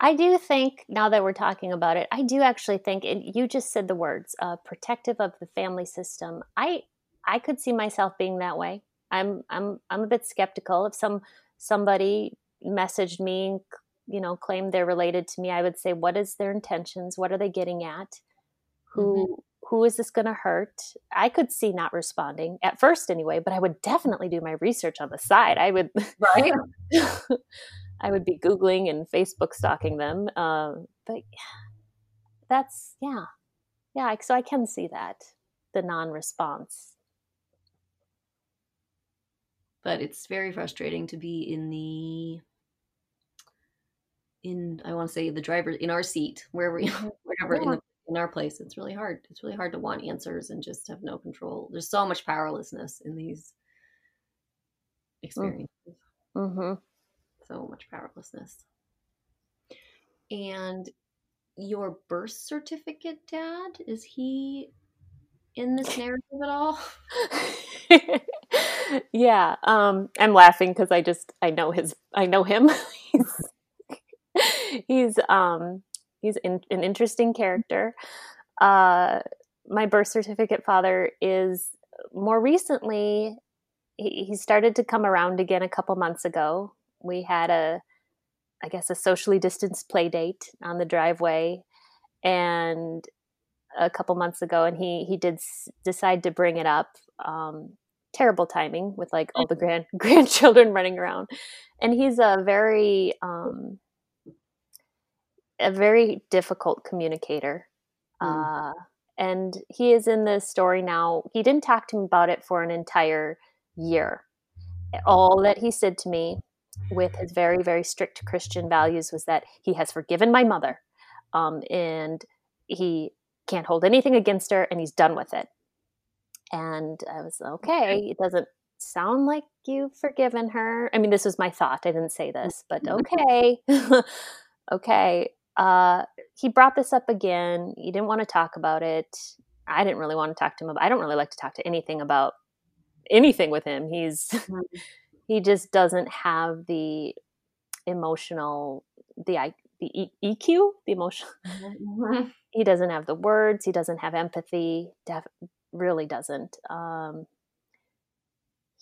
I do think now that we're talking about it, I do actually think it, you just said the words uh, protective of the family system. I I could see myself being that way. I'm I'm I'm a bit skeptical if some somebody messaged me, you know, claimed they're related to me. I would say, what is their intentions? What are they getting at? Who mm-hmm. Who is this going to hurt? I could see not responding at first anyway, but I would definitely do my research on the side. I would right. I would be Googling and Facebook stalking them. Um, but that's, yeah. Yeah. So I can see that, the non response. But it's very frustrating to be in the, in, I want to say the driver, in our seat, wherever, mm-hmm. wherever, yeah. in the, in our place, it's really hard. It's really hard to want answers and just have no control. There's so much powerlessness in these mm. experiences. Mm-hmm. So much powerlessness. And your birth certificate, Dad, is he in this narrative at all? yeah, um, I'm laughing because I just I know his I know him. he's he's um he's in, an interesting character. Uh, my birth certificate father is more recently he, he started to come around again a couple months ago. We had a I guess a socially distanced play date on the driveway and a couple months ago and he he did s- decide to bring it up um, terrible timing with like all the grand grandchildren running around and he's a very um, a very difficult communicator mm. uh, and he is in this story now. He didn't talk to me about it for an entire year. All that he said to me with his very very strict christian values was that he has forgiven my mother um, and he can't hold anything against her and he's done with it. And i was okay. It doesn't sound like you've forgiven her. I mean this was my thought. I didn't say this but okay. Okay uh, he brought this up again he didn't want to talk about it i didn't really want to talk to him about i don't really like to talk to anything about anything with him he's mm-hmm. he just doesn't have the emotional the the EQ, the emotional. Mm-hmm. he doesn't have the words. He doesn't have empathy. Def- really doesn't. Um,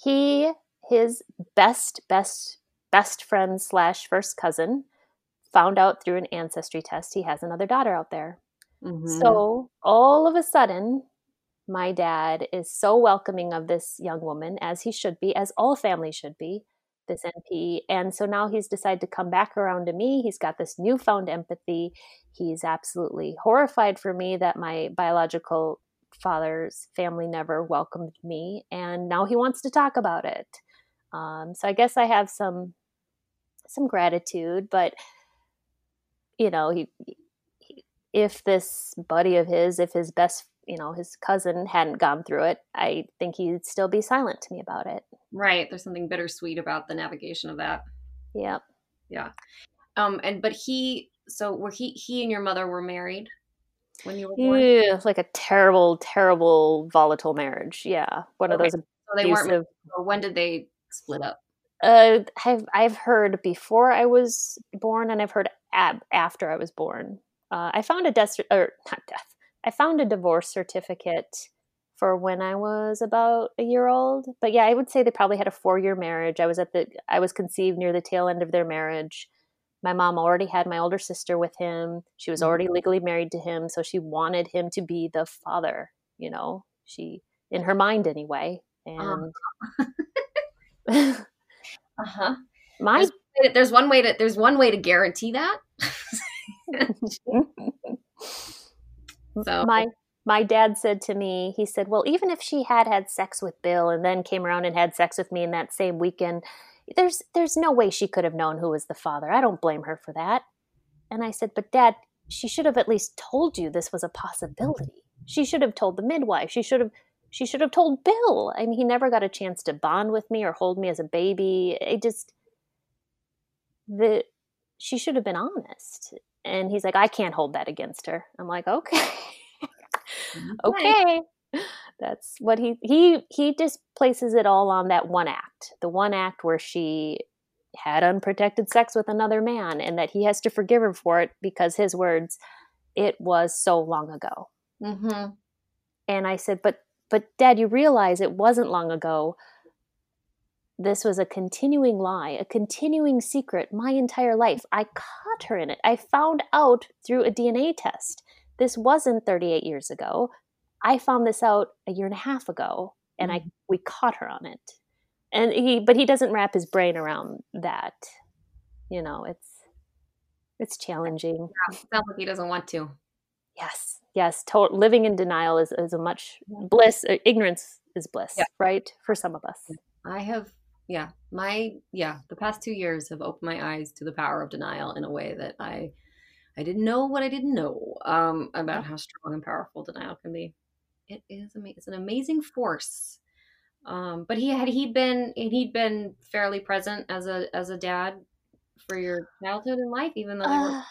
he his best best best friend slash first cousin found out through an ancestry test he has another daughter out there. Mm-hmm. So all of a sudden, my dad is so welcoming of this young woman as he should be, as all families should be this NP. And so now he's decided to come back around to me. He's got this newfound empathy. He's absolutely horrified for me that my biological father's family never welcomed me. And now he wants to talk about it. Um, so I guess I have some some gratitude, but you know, he, he if this buddy of his, if his best you know his cousin hadn't gone through it i think he'd still be silent to me about it. Right there's something bittersweet about the navigation of that. Yep. Yeah. Um and but he so were he he and your mother were married when you were born? Yeah like a terrible terrible volatile marriage. Yeah one okay. of those so they abusive... weren't when did they split up uh i've i've heard before i was born and i've heard ab- after i was born uh, I found a death or not death I found a divorce certificate for when I was about a year old. But yeah, I would say they probably had a four year marriage. I was at the I was conceived near the tail end of their marriage. My mom already had my older sister with him. She was already mm-hmm. legally married to him, so she wanted him to be the father, you know. She in her mind anyway. And uh-huh. uh-huh. My there's, there's one way to there's one way to guarantee that. So my my dad said to me, he said, "Well, even if she had had sex with Bill and then came around and had sex with me in that same weekend, there's there's no way she could have known who was the father. I don't blame her for that." And I said, "But dad, she should have at least told you this was a possibility. She should have told the midwife. She should have she should have told Bill. I mean, he never got a chance to bond with me or hold me as a baby. It just the she should have been honest. And he's like, I can't hold that against her. I'm like, okay. okay. That's what he he he just places it all on that one act. The one act where she had unprotected sex with another man and that he has to forgive her for it because his words, it was so long ago. Mm-hmm. And I said, but but dad, you realize it wasn't long ago this was a continuing lie, a continuing secret my entire life. I caught her in it. I found out through a DNA test. This wasn't 38 years ago. I found this out a year and a half ago and mm-hmm. I we caught her on it. And he but he doesn't wrap his brain around that. You know, it's it's challenging. Yeah, sounds like he doesn't want to. Yes. Yes, to- living in denial is, is a much bliss. Uh, ignorance is bliss, yeah. right? For some of us. I have yeah my yeah the past two years have opened my eyes to the power of denial in a way that i I didn't know what I didn't know um, about how strong and powerful denial can be. It is amazing. It's an amazing force. Um, but he had he been he'd been fairly present as a as a dad for your childhood and life, even though uh,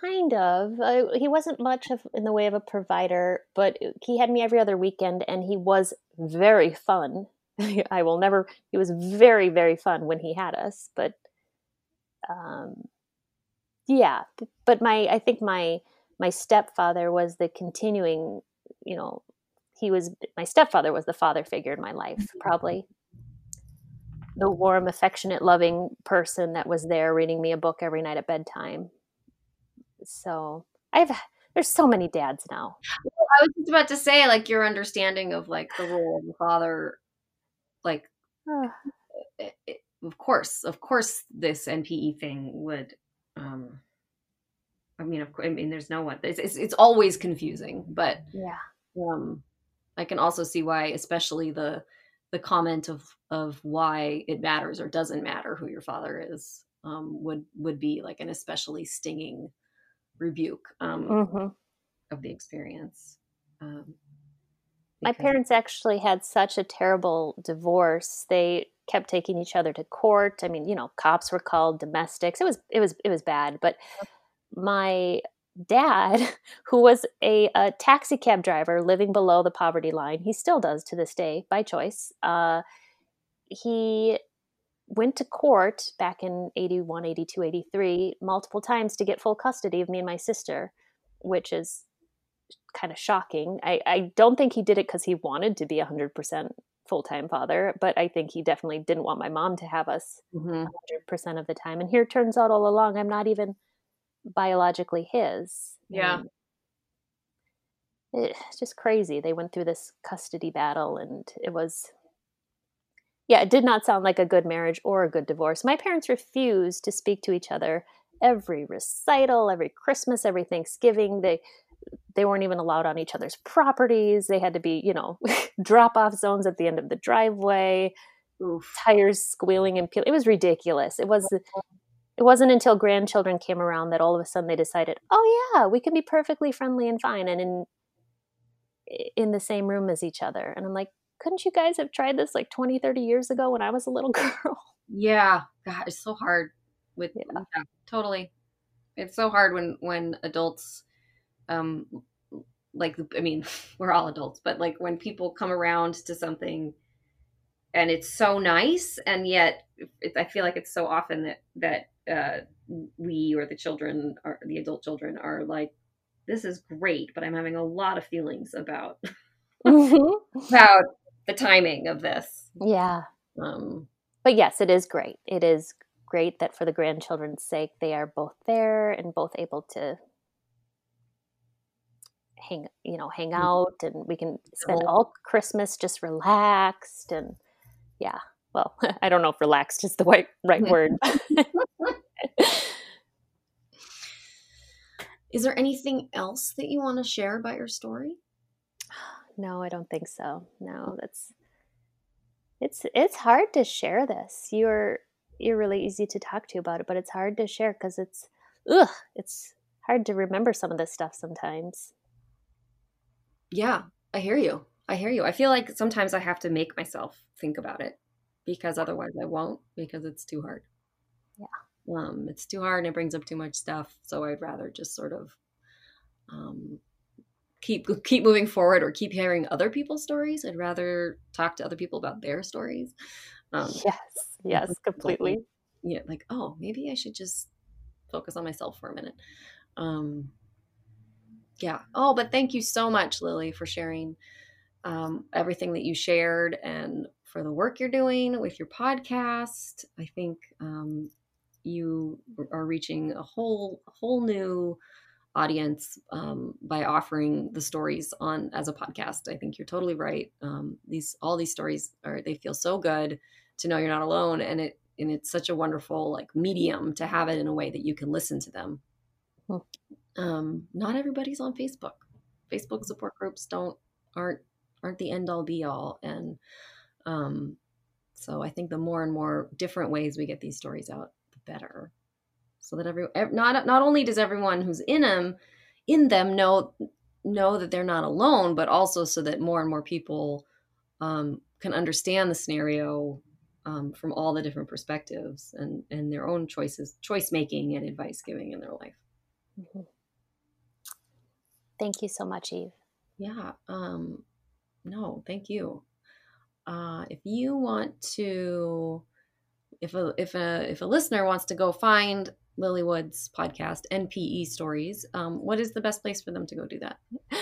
kind of. Uh, he wasn't much of in the way of a provider, but he had me every other weekend, and he was very fun. I will never. He was very very fun when he had us, but um, yeah. But my I think my my stepfather was the continuing, you know, he was my stepfather was the father figure in my life, mm-hmm. probably the warm, affectionate, loving person that was there reading me a book every night at bedtime. So I've there's so many dads now. I was just about to say, like your understanding of like the role of the father, like it, it, of course, of course, this NPE thing would. um I mean, of course, I mean, there's no one. It's, it's, it's always confusing, but yeah. Um, I can also see why, especially the the comment of of why it matters or doesn't matter who your father is um, would would be like an especially stinging rebuke um, mm-hmm. of the experience. Um, My parents actually had such a terrible divorce. They kept taking each other to court. I mean, you know, cops were called, domestics. It was it was it was bad. But my dad, who was a, a, taxi cab driver living below the poverty line, he still does to this day by choice. Uh, he went to court back in 81, 82, 83 multiple times to get full custody of me and my sister, which is kind of shocking. I, I don't think he did it because he wanted to be 100% full time father, but I think he definitely didn't want my mom to have us mm-hmm. 100% of the time. And here turns out all along, I'm not even biologically his. Yeah. it's just crazy. They went through this custody battle and it was yeah, it did not sound like a good marriage or a good divorce. My parents refused to speak to each other every recital, every Christmas, every Thanksgiving. They they weren't even allowed on each other's properties. They had to be, you know, drop off zones at the end of the driveway. Oof. Tires squealing and peeling. It was ridiculous. It was it wasn't until grandchildren came around that all of a sudden they decided, oh yeah, we can be perfectly friendly and fine and in in the same room as each other. And I'm like, couldn't you guys have tried this like 20, 30 years ago when I was a little girl? Yeah. God, it's so hard with yeah. yeah totally. It's so hard when when adults um like I mean, we're all adults, but like when people come around to something and it's so nice and yet it, I feel like it's so often that that uh we or the children or the adult children are like this is great, but I'm having a lot of feelings about mm-hmm. about the timing of this. Yeah. Um, but yes, it is great. It is great that for the grandchildren's sake, they are both there and both able to hang, you know, hang mm-hmm. out, and we can spend all Christmas just relaxed and yeah. Well, I don't know if relaxed is the right right word. is there anything else that you want to share about your story? No, I don't think so. No, that's it's it's hard to share this. You're you're really easy to talk to about it, but it's hard to share because it's ugh, it's hard to remember some of this stuff sometimes. Yeah, I hear you. I hear you. I feel like sometimes I have to make myself think about it because otherwise I won't because it's too hard. Yeah. Um, it's too hard and it brings up too much stuff. So I'd rather just sort of um, keep keep moving forward or keep hearing other people's stories. I'd rather talk to other people about their stories. Um, yes, yes, completely. Like, yeah, like oh, maybe I should just focus on myself for a minute. Um, yeah. Oh, but thank you so much, Lily, for sharing um, everything that you shared and for the work you're doing with your podcast. I think um, you are reaching a whole whole new audience um, by offering the stories on as a podcast. I think you're totally right. Um, these all these stories are they feel so good to know you're not alone, and it and it's such a wonderful like medium to have it in a way that you can listen to them. Hmm. Um, not everybody's on Facebook. Facebook support groups don't aren't aren't the end all be all, and um, so I think the more and more different ways we get these stories out, the better. So that every not not only does everyone who's in them in them know know that they're not alone, but also so that more and more people um, can understand the scenario um, from all the different perspectives and and their own choices, choice making, and advice giving in their life. Mm-hmm. Thank you so much, Eve. Yeah. Um, no, thank you. Uh, if you want to, if a if a if a listener wants to go find Lily Wood's podcast, NPE Stories, um, what is the best place for them to go do that?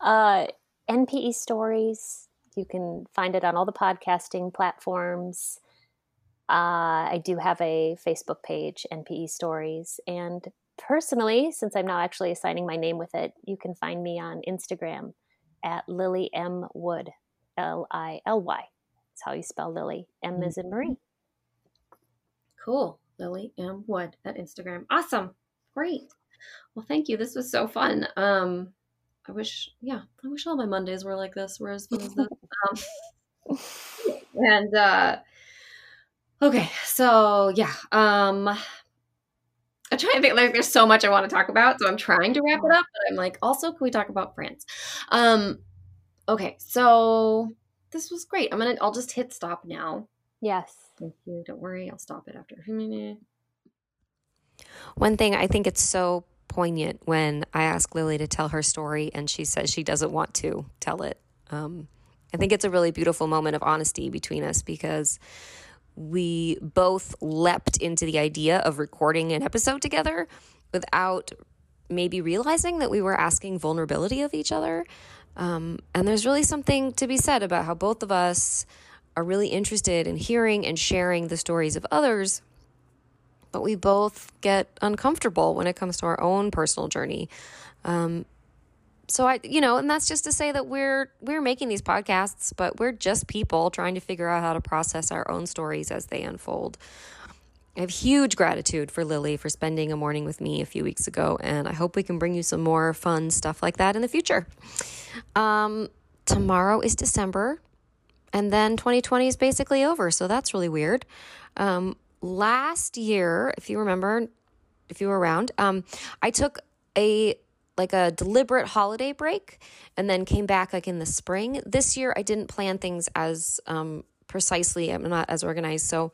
Uh, NPE Stories. You can find it on all the podcasting platforms. Uh, I do have a Facebook page, NPE Stories. And personally, since I'm now actually assigning my name with it, you can find me on Instagram at Lily M. Wood, L I L Y. That's how you spell Lily. M is in Marie. Cool. Lily M. Wood at Instagram. Awesome. Great. Well, thank you. This was so fun. Um, I wish, yeah, I wish all my Mondays were like this, were as fun as this. Um, and uh, Okay, so yeah, um, I'm trying to think like there's so much I want to talk about, so I'm trying to wrap it up, but I'm like, also, can we talk about France? Um, okay, so this was great. I'm gonna, I'll just hit stop now. Yes. Thank you. Don't worry, I'll stop it after a minute. One thing I think it's so poignant when I ask Lily to tell her story and she says she doesn't want to tell it. Um, I think it's a really beautiful moment of honesty between us because we both leapt into the idea of recording an episode together without maybe realizing that we were asking vulnerability of each other. Um, and there's really something to be said about how both of us are really interested in hearing and sharing the stories of others, but we both get uncomfortable when it comes to our own personal journey. Um, so I, you know, and that's just to say that we're we're making these podcasts, but we're just people trying to figure out how to process our own stories as they unfold. I have huge gratitude for Lily for spending a morning with me a few weeks ago, and I hope we can bring you some more fun stuff like that in the future. Um, tomorrow is December, and then 2020 is basically over, so that's really weird. Um, last year, if you remember, if you were around, um, I took a like a deliberate holiday break and then came back like in the spring. This year, I didn't plan things as um, precisely, I'm not as organized. So,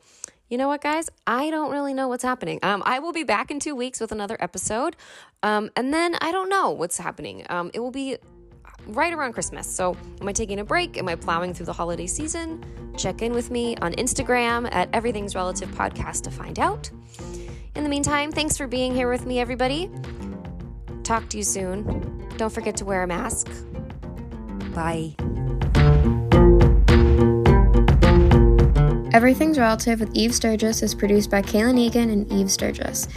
you know what, guys? I don't really know what's happening. Um, I will be back in two weeks with another episode. Um, and then I don't know what's happening. Um, it will be right around Christmas. So, am I taking a break? Am I plowing through the holiday season? Check in with me on Instagram at Everything's Relative Podcast to find out. In the meantime, thanks for being here with me, everybody. Talk to you soon. Don't forget to wear a mask. Bye. Everything's Relative with Eve Sturgis is produced by Kaylin Egan and Eve Sturgis.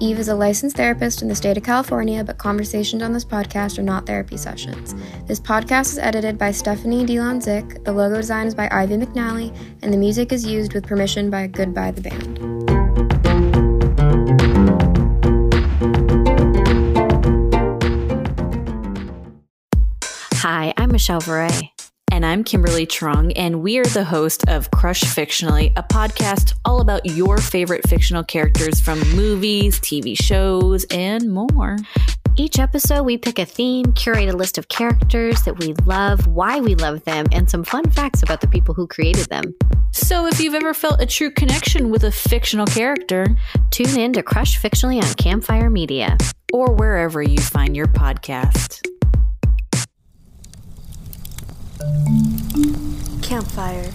Eve is a licensed therapist in the state of California, but conversations on this podcast are not therapy sessions. This podcast is edited by Stephanie Delon Zick, the logo design is by Ivy McNally, and the music is used with permission by Goodbye the Band. Hi, I'm Michelle Varay. And I'm Kimberly Trung, and we are the host of Crush Fictionally, a podcast all about your favorite fictional characters from movies, TV shows, and more. Each episode, we pick a theme, curate a list of characters that we love, why we love them, and some fun facts about the people who created them. So, if you've ever felt a true connection with a fictional character, tune in to Crush Fictionally on Campfire Media or wherever you find your podcast. Campfire